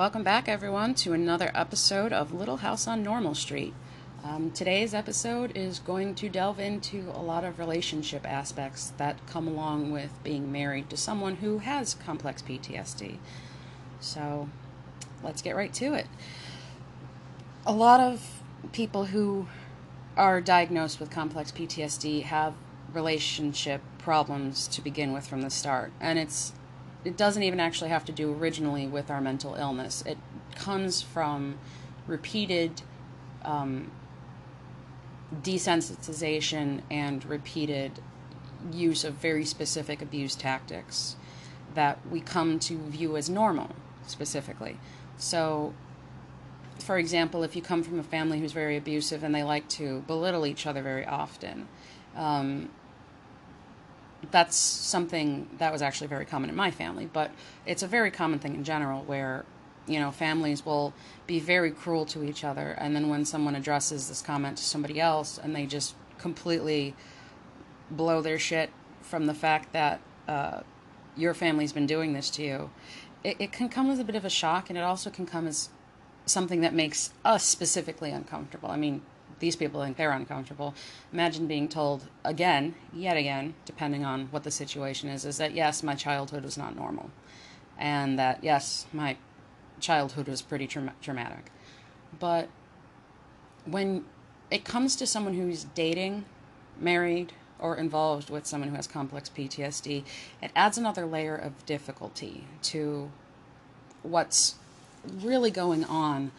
welcome back, everyone, to another episode of Little House on Normal Street. Um, today's episode is going to delve into a lot of relationship aspects that come along with being married to someone who has complex PTSD. So, let's get right to it. A lot of people who are diagnosed with complex PTSD have relationship problems to begin with from the start, and it's it doesn't even actually have to do originally with our mental illness. It comes from repeated um, desensitization and repeated use of very specific abuse tactics that we come to view as normal, specifically. So, for example, if you come from a family who's very abusive and they like to belittle each other very often, um, that's something that was actually very common in my family, but it's a very common thing in general where, you know, families will be very cruel to each other, and then when someone addresses this comment to somebody else and they just completely blow their shit from the fact that uh, your family's been doing this to you, it, it can come as a bit of a shock, and it also can come as something that makes us specifically uncomfortable. I mean, these people think they're uncomfortable. Imagine being told again, yet again, depending on what the situation is, is that yes, my childhood was not normal. And that yes, my childhood was pretty tra- traumatic. But when it comes to someone who's dating, married, or involved with someone who has complex PTSD, it adds another layer of difficulty to what's really going on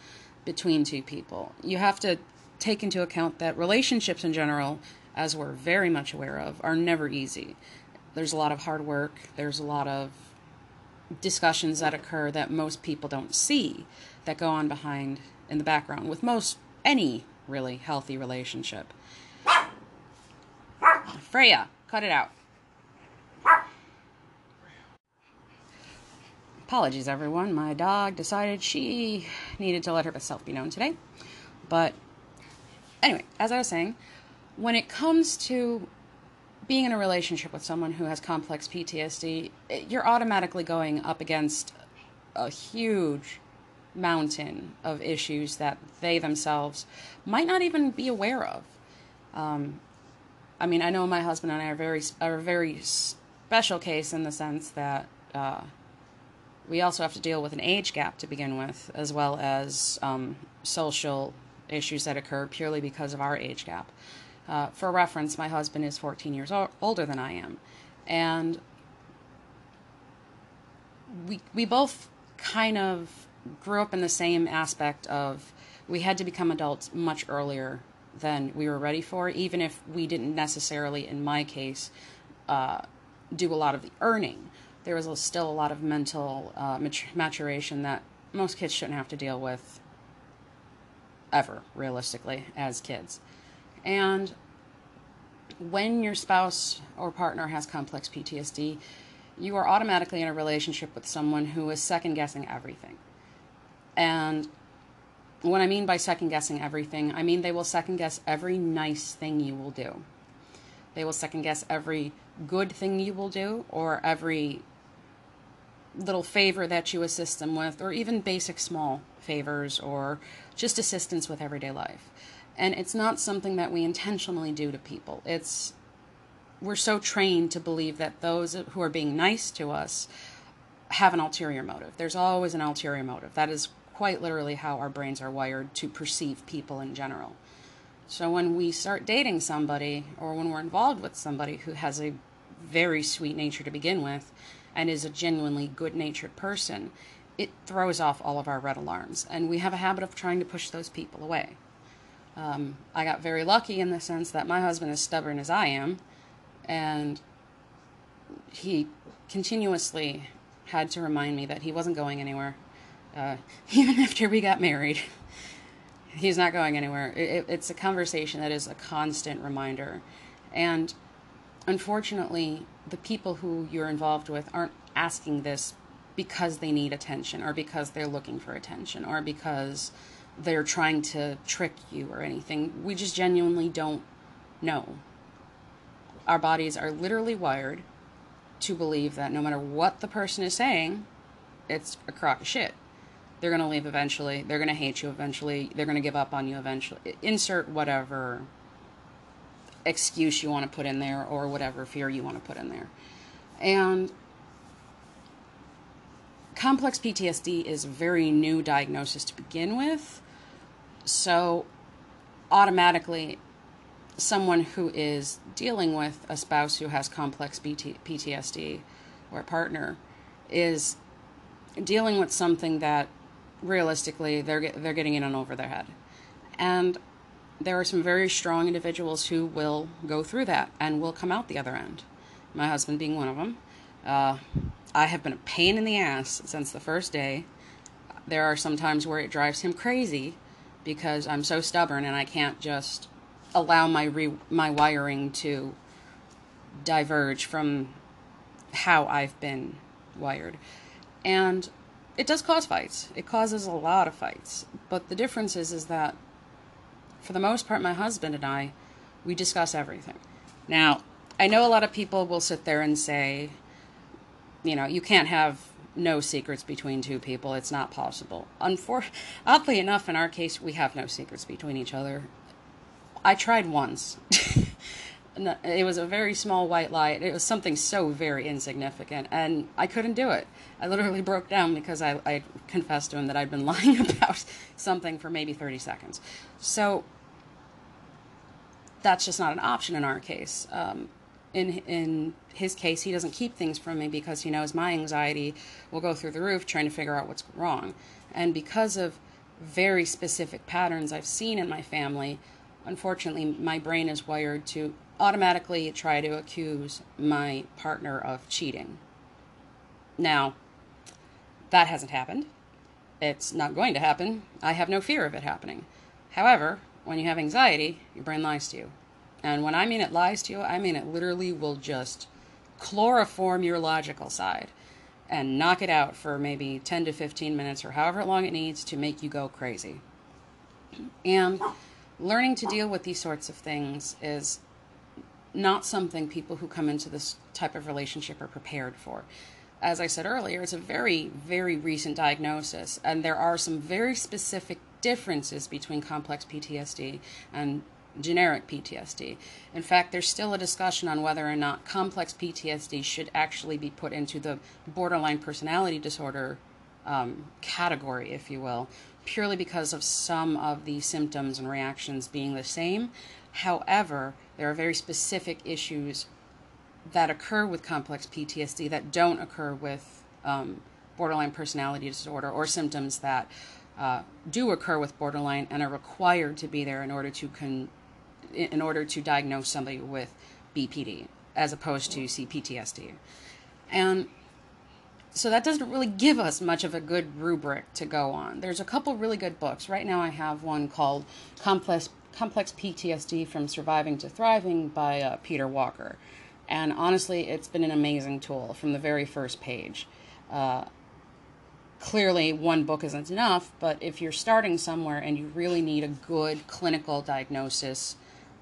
between two people. You have to take into account that relationships in general, as we're very much aware of, are never easy. There's a lot of hard work, there's a lot of discussions that occur that most people don't see that go on behind in the background with most any really healthy relationship. Freya, cut it out. Apologies, everyone. My dog decided she needed to let herself be known today. But anyway, as I was saying, when it comes to being in a relationship with someone who has complex PTSD, you're automatically going up against a huge mountain of issues that they themselves might not even be aware of. Um, I mean, I know my husband and I are very are a very special case in the sense that uh, we also have to deal with an age gap to begin with, as well as um, social issues that occur purely because of our age gap. Uh, for reference, my husband is 14 years o- older than I am, and we we both kind of grew up in the same aspect of we had to become adults much earlier than we were ready for, even if we didn't necessarily, in my case, uh, do a lot of the earning. There was still a lot of mental uh, maturation that most kids shouldn't have to deal with ever, realistically, as kids. And when your spouse or partner has complex PTSD, you are automatically in a relationship with someone who is second guessing everything. And what I mean by second guessing everything, I mean they will second guess every nice thing you will do. They will second guess every good thing you will do or every little favor that you assist them with, or even basic small favors or just assistance with everyday life. And it's not something that we intentionally do to people. It's we're so trained to believe that those who are being nice to us have an ulterior motive. There's always an ulterior motive. That is quite literally how our brains are wired to perceive people in general. So when we start dating somebody or when we're involved with somebody who has a very sweet nature to begin with, and is a genuinely good natured person, it throws off all of our red alarms. And we have a habit of trying to push those people away. Um, I got very lucky in the sense that my husband is stubborn as I am, and he continuously had to remind me that he wasn't going anywhere, uh, even after we got married. He's not going anywhere. It, it's a conversation that is a constant reminder. And unfortunately, the people who you're involved with aren't asking this because they need attention or because they're looking for attention or because they're trying to trick you or anything. We just genuinely don't know. Our bodies are literally wired to believe that no matter what the person is saying, it's a crock of shit. they're going to leave eventually. They're going to hate you eventually. They're going to give up on you eventually. Insert whatever excuse you want to put in there or whatever fear you want to put in there. And complex PTSD is a very new diagnosis to begin with. So automatically someone who is dealing with a spouse who has complex PTSD or a partner is dealing with something that realistically they're they're getting in and over their head. And there are some very strong individuals who will go through that and will come out the other end. My husband being one of them. Uh, I have been a pain in the ass since the first day. There are some times where it drives him crazy because I'm so stubborn and I can't just allow my re- my wiring to diverge from how I've been wired. And it does cause fights. It causes a lot of fights. But the difference is is that for the most part my husband and I we discuss everything. Now, I know a lot of people will sit there and say, you know, you can't have no secrets between two people. It's not possible. Unfor- oddly enough, in our case, we have no secrets between each other. I tried once. it was a very small white lie. It was something so very insignificant, and I couldn't do it. I literally broke down because I, I confessed to him that I'd been lying about something for maybe 30 seconds. So that's just not an option in our case. Um, in in his case, he doesn't keep things from me because he knows my anxiety will go through the roof trying to figure out what's wrong, and because of very specific patterns I've seen in my family, unfortunately, my brain is wired to automatically try to accuse my partner of cheating. Now, that hasn't happened. It's not going to happen. I have no fear of it happening. However, when you have anxiety, your brain lies to you. And when I mean it lies to you, I mean it literally will just chloroform your logical side and knock it out for maybe 10 to 15 minutes or however long it needs to make you go crazy. And learning to deal with these sorts of things is not something people who come into this type of relationship are prepared for. As I said earlier, it's a very, very recent diagnosis, and there are some very specific differences between complex PTSD and generic PTSD. In fact, there's still a discussion on whether or not complex PTSD should actually be put into the borderline personality disorder um, category, if you will, purely because of some of the symptoms and reactions being the same. However, there are very specific issues that occur with complex PTSD that don't occur with um, borderline personality disorder or symptoms that uh, do occur with borderline and are required to be there in order to con- in order to diagnose somebody with BPD as opposed to CPTSD. And so that doesn't really give us much of a good rubric to go on. There's a couple really good books. Right now I have one called Complex Complex PTSD from Surviving to Thriving by uh, Peter Walker. And honestly, it's been an amazing tool from the very first page. Uh, clearly one book isn't enough, but if you're starting somewhere and you really need a good clinical diagnosis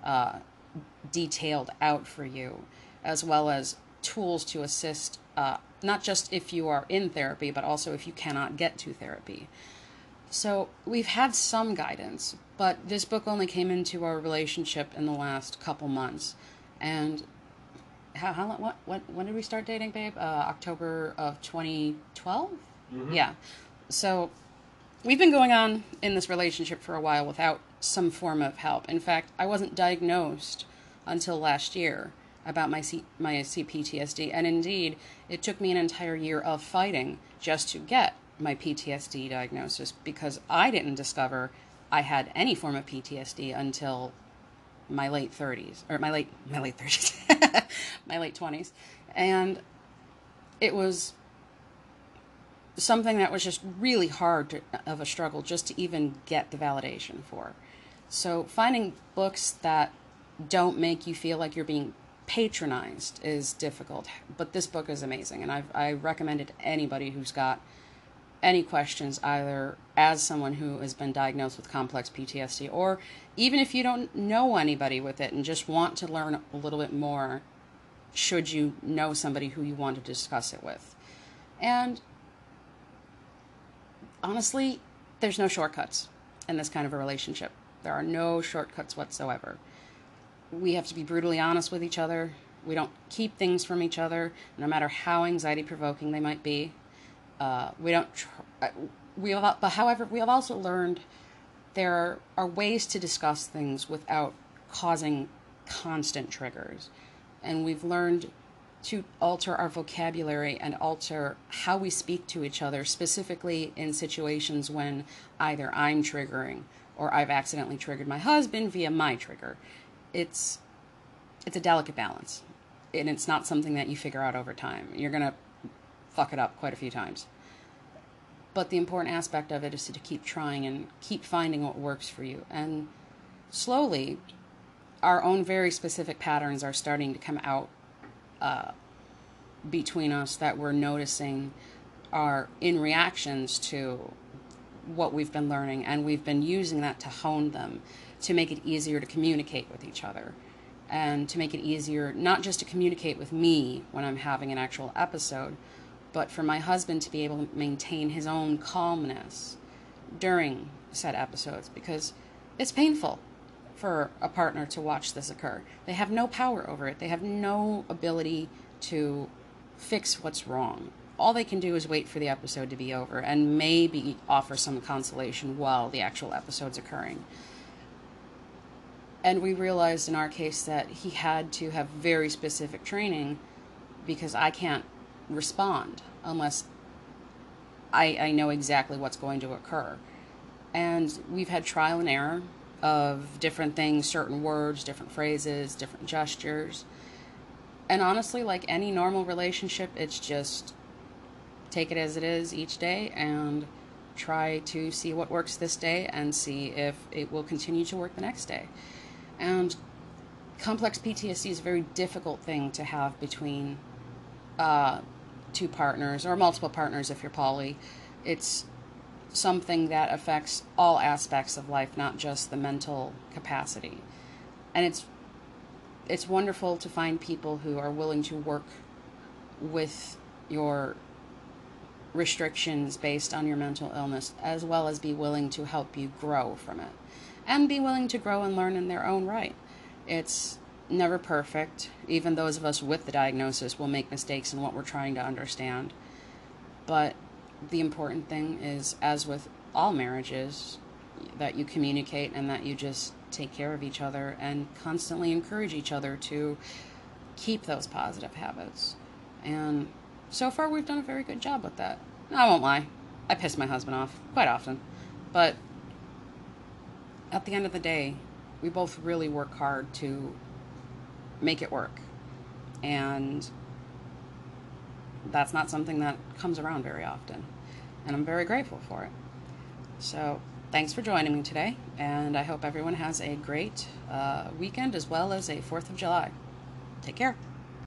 uh, detailed out for you, as well as tools to assist uh, not just if you are in therapy, but also if you cannot get to therapy. So we've had some guidance, but this book only came into our relationship in the last couple months, and how how what what when did we start dating, babe? Uh, October of 2012. Mm-hmm. Yeah, so we've been going on in this relationship for a while without some form of help. In fact, I wasn't diagnosed until last year about my C- my CPTSD, and indeed, it took me an entire year of fighting just to get my PTSD diagnosis because I didn't discover I had any form of PTSD until my late 30s or my late my late 30s, my late 20s, and it was something that was just really hard to, of a struggle just to even get the validation for. So finding books that don't make you feel like you're being patronized is difficult. But this book is amazing, and I've, I recommend it to anybody who's got any questions, either as someone who has been diagnosed with complex PTSD, or even if you don't know anybody with it and just want to learn a little bit more, should you know somebody who you want to discuss it with. And honestly, there's no shortcuts in this kind of a relationship. There are no shortcuts whatsoever. We have to be brutally honest with each other. We don't keep things from each other, no matter how anxiety provoking they might be. Uh, we don't. Tr- uh, we have, but however, we have also learned there are ways to discuss things without causing constant triggers, and we've learned to alter our vocabulary and alter how we speak to each other, specifically in situations when either I'm triggering or I've accidentally triggered my husband via my trigger. It's it's a delicate balance, and it's not something that you figure out over time. You're gonna fuck it up quite a few times. But the important aspect of it is to keep trying and keep finding what works for you. And slowly, our own very specific patterns are starting to come out uh, between us that we're noticing are in reactions to what we've been learning, and we've been using that to hone them to make it easier to communicate with each other and to make it easier not just to communicate with me when I'm having an actual episode, but for my husband to be able to maintain his own calmness during said episodes because it's painful for a partner to watch this occur. They have no power over it, they have no ability to fix what's wrong. All they can do is wait for the episode to be over and maybe offer some consolation while the actual episode's occurring. And we realized in our case that he had to have very specific training because I can't respond unless I, I know exactly what's going to occur. And we've had trial and error of different things, certain words, different phrases, different gestures. And honestly, like any normal relationship, it's just take it as it is each day and try to see what works this day and see if it will continue to work the next day. And complex PTSD is a very difficult thing to have between uh, two partners or multiple partners if you're poly. It's something that affects all aspects of life, not just the mental capacity. And it's it's wonderful to find people who are willing to work with your restrictions based on your mental illness as well as be willing to help you grow from it and be willing to grow and learn in their own right. It's never perfect. Even those of us with the diagnosis will make mistakes in what we're trying to understand. But the important thing is, as with all marriages, that you communicate and that you just take care of each other and constantly encourage each other to keep those positive habits. And so far, we've done a very good job with that. I won't lie, I piss my husband off quite often. But at the end of the day, we both really work hard to make it work. And that's not something that comes around very often. And I'm very grateful for it. So, thanks for joining me today. And I hope everyone has a great uh, weekend as well as a 4th of July. Take care.